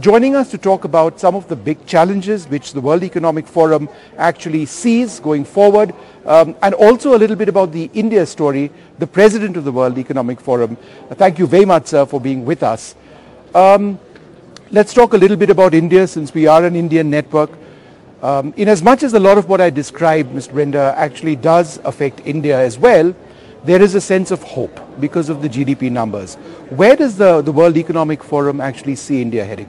joining us to talk about some of the big challenges which the World Economic Forum actually sees going forward, um, and also a little bit about the India story, the president of the World Economic Forum. Uh, thank you very much, sir, for being with us. Um, let's talk a little bit about India since we are an Indian network. Um, in as much as a lot of what I described, Mr. Brende, actually does affect India as well, there is a sense of hope because of the GDP numbers. Where does the, the World Economic Forum actually see India heading?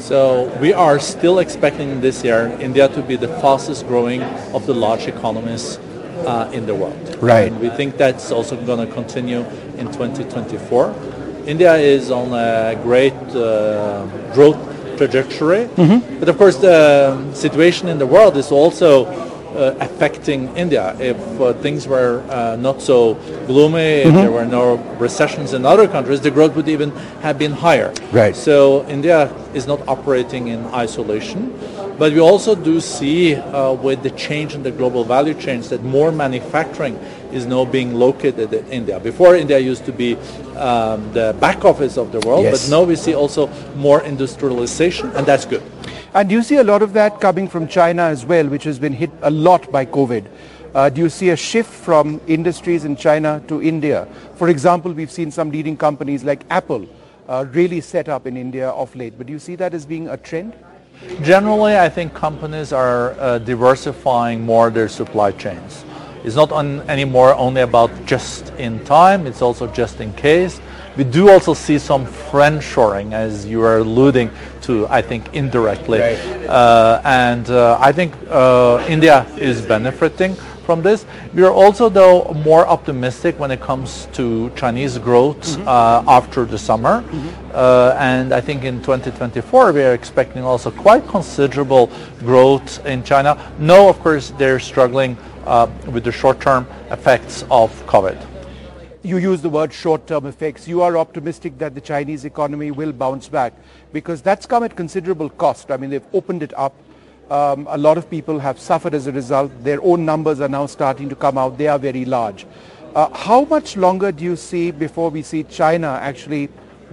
So we are still expecting this year India to be the fastest growing of the large economies uh, in the world. Right. And we think that's also going to continue in 2024. India is on a great uh, growth trajectory, mm-hmm. but of course the situation in the world is also uh, affecting India. If uh, things were uh, not so gloomy, mm-hmm. if there were no recessions in other countries, the growth would even have been higher. Right. So India is not operating in isolation. But we also do see uh, with the change in the global value chains that more manufacturing is now being located in India. Before India used to be um, the back office of the world, yes. but now we see also more industrialization and that's good. And you see a lot of that coming from China as well, which has been hit a lot by COVID? Uh, do you see a shift from industries in China to India? For example, we've seen some leading companies like Apple uh, really set up in India of late. But do you see that as being a trend? Generally, I think companies are uh, diversifying more their supply chains. It's not on, anymore only about just in time, it's also just in case. We do also see some friend-shoring, as you are alluding to, I think, indirectly. Right. Uh, and uh, I think uh, India is benefiting from this. We are also, though, more optimistic when it comes to Chinese growth mm-hmm. Uh, after the summer. Mm-hmm. Uh, and I think in 2024, we are expecting also quite considerable growth in China. No, of course, they're struggling uh, with the short-term effects of COVID you use the word short-term effects. You are optimistic that the Chinese economy will bounce back because that's come at considerable cost. I mean, they've opened it up. Um, a lot of people have suffered as a result. Their own numbers are now starting to come out. They are very large. Uh, how much longer do you see before we see China actually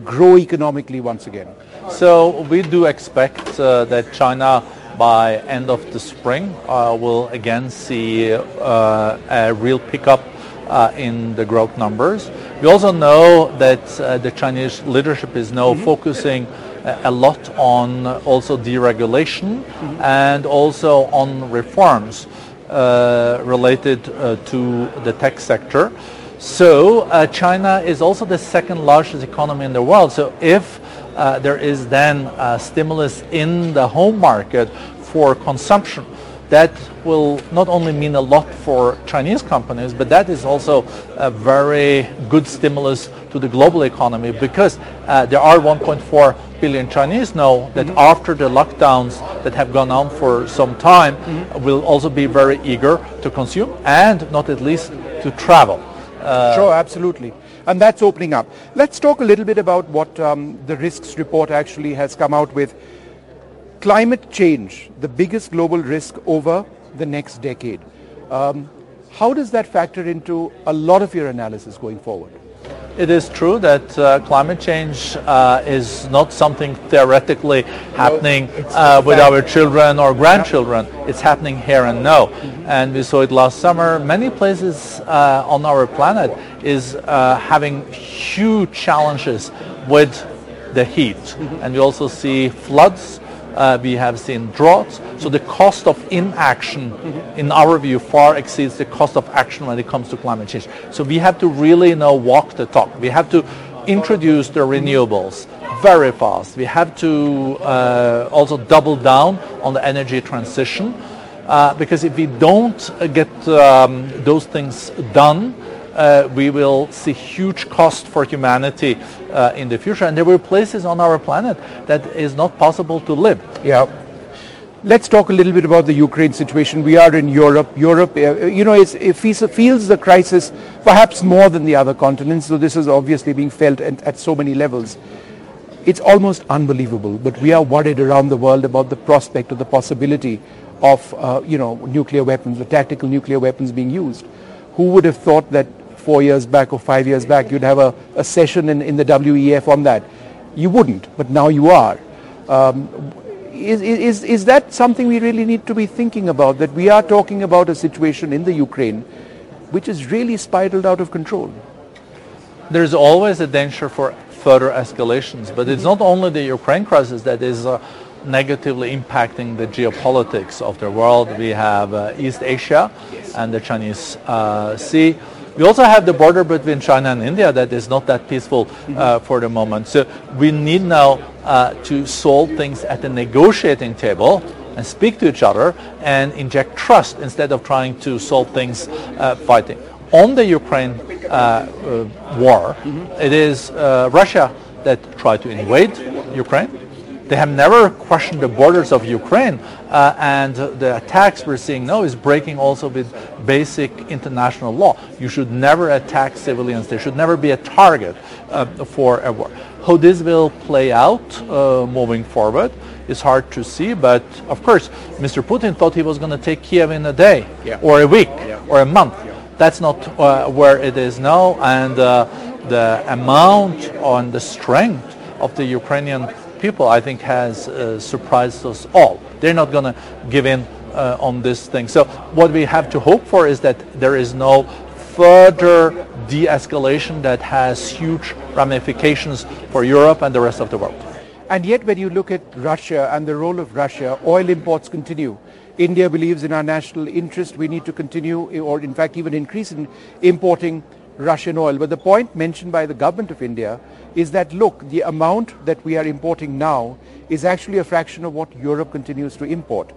grow economically once again? So we do expect uh, that China by end of the spring uh, will again see uh, a real pickup uh, in the growth numbers. We also know that uh, the Chinese leadership is now mm-hmm. focusing uh, a lot on also deregulation mm-hmm. and also on reforms uh, related uh, to the tech sector. So uh, China is also the second largest economy in the world. So if there is then stimulus in the home market for consumption, that will not only mean a lot for Chinese companies, but that is also a very good stimulus to the global economy because uh, there are 1.4 billion Chinese now that mm-hmm. after the lockdowns that have gone on for some time mm-hmm. will also be very eager to consume and not at least to travel. Uh, sure, absolutely. And that's opening up. Let's talk a little bit about what um, the risks report actually has come out with climate change, the biggest global risk over the next decade. Um, how does that factor into a lot of your analysis going forward? It is true that uh, climate change uh, is not something theoretically happening uh, with our children or grandchildren. It's happening here and now. Mm-hmm. And we saw it last summer. Many places uh, on our planet is uh, having huge challenges with the heat. Mm-hmm. And we also see floods uh, we have seen droughts. So the cost of inaction, mm-hmm. in our view, far exceeds the cost of action when it comes to climate change. So we have to really now walk the talk. We have to introduce the renewables very fast. We have to uh, also double down on the energy transition uh, because if we don't get um, those things done, uh, we will see huge cost for humanity uh, in the future. And there were places on our planet that is not possible to live. Yeah. Let's talk a little bit about the Ukraine situation. We are in Europe. Europe, uh, you know, it feels the crisis perhaps more than the other continents. So this is obviously being felt at, at so many levels. It's almost unbelievable, but we are worried around the world about the prospect or the possibility of, uh, you know, nuclear weapons, the tactical nuclear weapons being used. Who would have thought that four years back or five years back, you'd have a, a session in, in the WEF on that. You wouldn't, but now you are. Um, is, is, is that something we really need to be thinking about, that we are talking about a situation in the Ukraine which is really spiraled out of control? There's always a danger for further escalations, but it's not only the Ukraine crisis that is uh, negatively impacting the geopolitics of the world. We have uh, East Asia and the Chinese uh, Sea. We also have the border between China and India that is not that peaceful uh, for the moment. So we need now uh, to solve things at the negotiating table and speak to each other and inject trust instead of trying to solve things uh, fighting. On the Ukraine uh, uh, war, mm-hmm. it is uh, Russia that tried to invade Ukraine they have never questioned the borders of Ukraine, uh, and the attacks we're seeing now is breaking also with basic international law. You should never attack civilians. They should never be a target uh, for a war. How this will play out uh, moving forward is hard to see, but of course, Mr. Putin thought he was going to take Kiev in a day, yeah. or a week, yeah. or a month. Yeah. That's not uh, where it is now, and uh, the amount and the strength of the Ukrainian people, I think, has uh, surprised us all. They're not going to give in uh, on this thing. So what we have to hope for is that there is no further de-escalation that has huge ramifications for Europe and the rest of the world. And yet when you look at Russia and the role of Russia, oil imports continue. India believes in our national interest. We need to continue or in fact even increase in importing Russian oil. But the point mentioned by the government of India is that, look, the amount that we are importing now is actually a fraction of what Europe continues to import.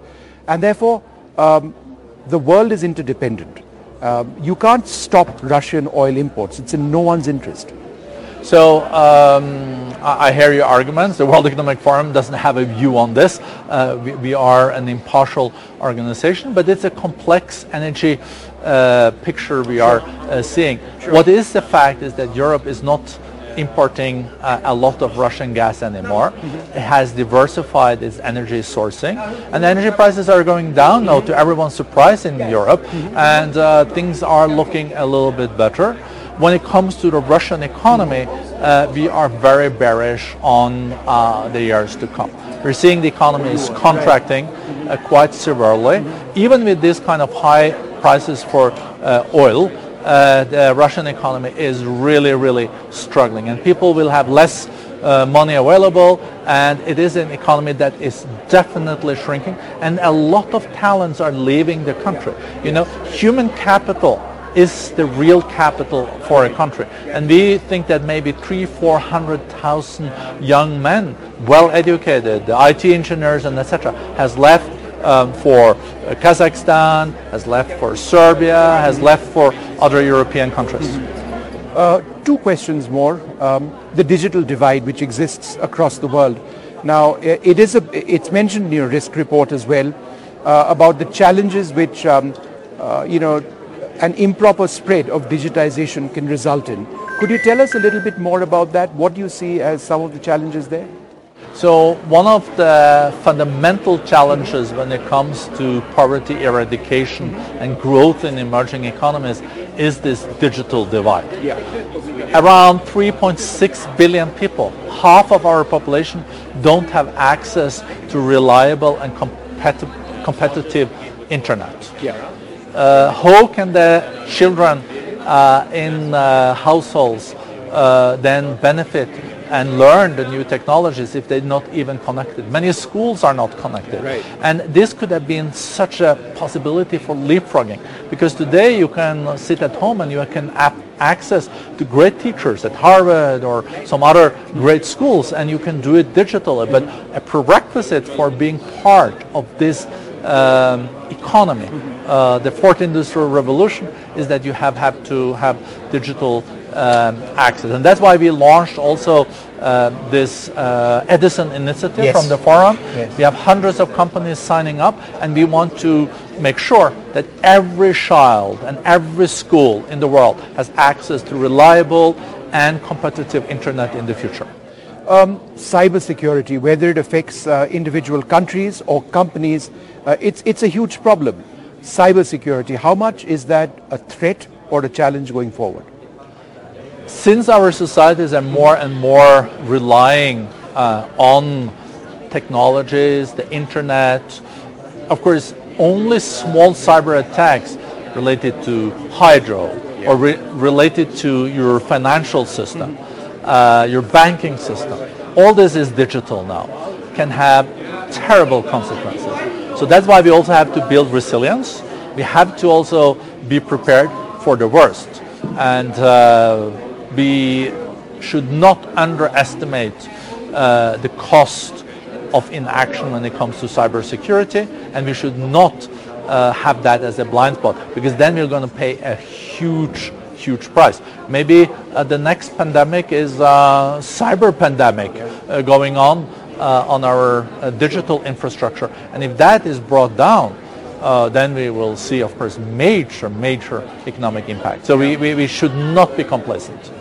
And therefore, um, the world is interdependent. Um, you can't stop Russian oil imports. It's in no one's interest. So um, I hear your arguments. The World Economic Forum doesn't have a view on this. Uh, we, we, are an impartial organization, but it's a complex energy uh, picture we are uh, seeing. Sure. What is the fact is that Europe is not importing uh, a lot of Russian gas anymore. Mm-hmm. It has diversified its energy sourcing, and energy prices are going down now to everyone's surprise in Europe, mm-hmm. and uh, things are looking a little bit better. When it comes to the Russian economy, uh, we are very bearish on uh, the years to come. We're seeing the economy is contracting uh, quite severely, mm-hmm. even with this kind of high prices for uh, oil uh, the Russian economy is really, really struggling, and people will have less uh, money available, and it is an economy that is definitely shrinking, and a lot of talents are leaving the country. You know, human capital is the real capital for a country, and we think that maybe three, four hundred thousand young men, well educated, IT engineers, and etc., has left um, for Kazakhstan, has left for Serbia, has left for other European countries. Mm-hmm. Uh, two questions more. Um, the digital divide which exists across the world. Now, it is a, it's mentioned in your risk report as well uh, about the challenges which, um, uh, you know, an improper spread of digitization can result in. Could you tell us a little bit more about that? What do you see as some of the challenges there? So one of the fundamental challenges when it comes to poverty eradication and growth in emerging economies is this digital divide. Yeah. Around 3.6 billion people, half of our population, don't have access to reliable and competi- competitive internet. Yeah. Uh, how can the children uh, in uh, households uh, then benefit and learn the new technologies if they're not even connected. Many schools are not connected. Right. And this could have been such a possibility for leapfrogging because today you can sit at home and you can have access to great teachers at Harvard or some other great schools and you can do it digitally. But a prerequisite for being part of this um, economy, uh, the fourth industrial revolution, is that you have, have to have digital um, access. And that's why we launched also uh, this uh, Edison initiative yes. from the forum. Yes. We have hundreds of companies signing up, and we want to make sure that every child and every school in the world has access to reliable and competitive internet in the future. Um, cybersecurity, whether it affects uh, individual countries or companies, uh, it's, it's a huge problem. Cybersecurity, how much is that a threat or a challenge going forward? Since our societies are more and more relying uh, on technologies, the internet. Of course, only small cyber attacks related to hydro or re- related to your financial system, uh, your banking system. All this is digital now, can have terrible consequences. So that's why we also have to build resilience. We have to also be prepared for the worst. And uh, we should not underestimate uh, the cost of inaction when it comes to cybersecurity, and we should not uh, have that as a blind spot because then we're going to pay a huge, huge price. Maybe uh, the next pandemic is a cyber pandemic uh, going on uh, on our uh, digital infrastructure, and if that is brought down, uh, then we will see, of course, major, major economic impact. So we, we, we should not be complacent.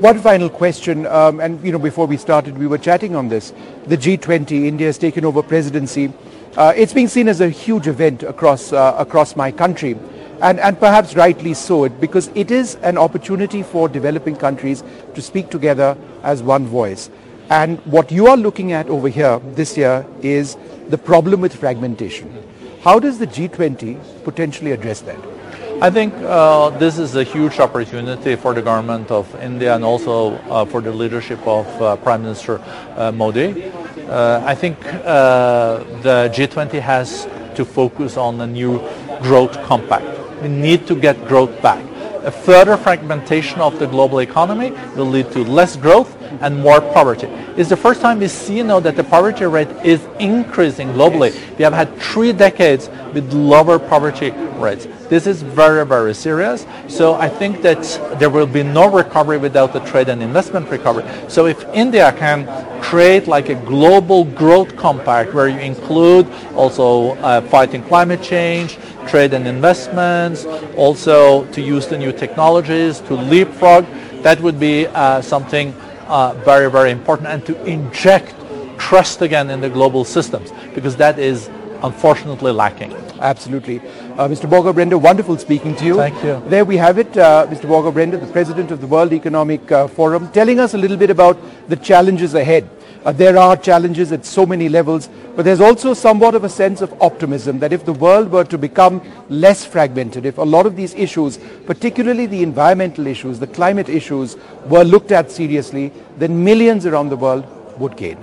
One final question, um, and you know, before we started, we were chatting on this. The G20, India has taken over presidency. Uh, it's being seen as a huge event across uh, across my country, and and perhaps rightly so, because it is an opportunity for developing countries to speak together as one voice. And what you are looking at over here this year is the problem with fragmentation. How does the G20 potentially address that? I think uh, this is a huge opportunity for the government of India and also uh, for the leadership of uh, Prime Minister uh, Modi. Uh, I think uh, the G20 has to focus on a new growth compact. We need to get growth back. A further fragmentation of the global economy will lead to less growth and more poverty. It's the first time we see now that the poverty rate is increasing globally. We have had three decades with lower poverty rates. This is very, very serious. So I think that there will be no recovery without the trade and investment recovery. So if India can create like a global growth compact where you include also uh, fighting climate change, trade and investments, also to use the new technologies, to leapfrog, that would be uh, something uh, very, very important and to inject trust again in the global systems because that is unfortunately lacking. Absolutely. Uh, Mr. Borge Brende, wonderful speaking to you. Thank you. There we have it, uh, Mr. Borge Brende, the President of the World Economic uh, Forum, telling us a little bit about the challenges ahead. Uh, there are challenges at so many levels, but there's also somewhat of a sense of optimism that if the world were to become less fragmented, if a lot of these issues, particularly the environmental issues, the climate issues, were looked at seriously, then millions around the world would gain.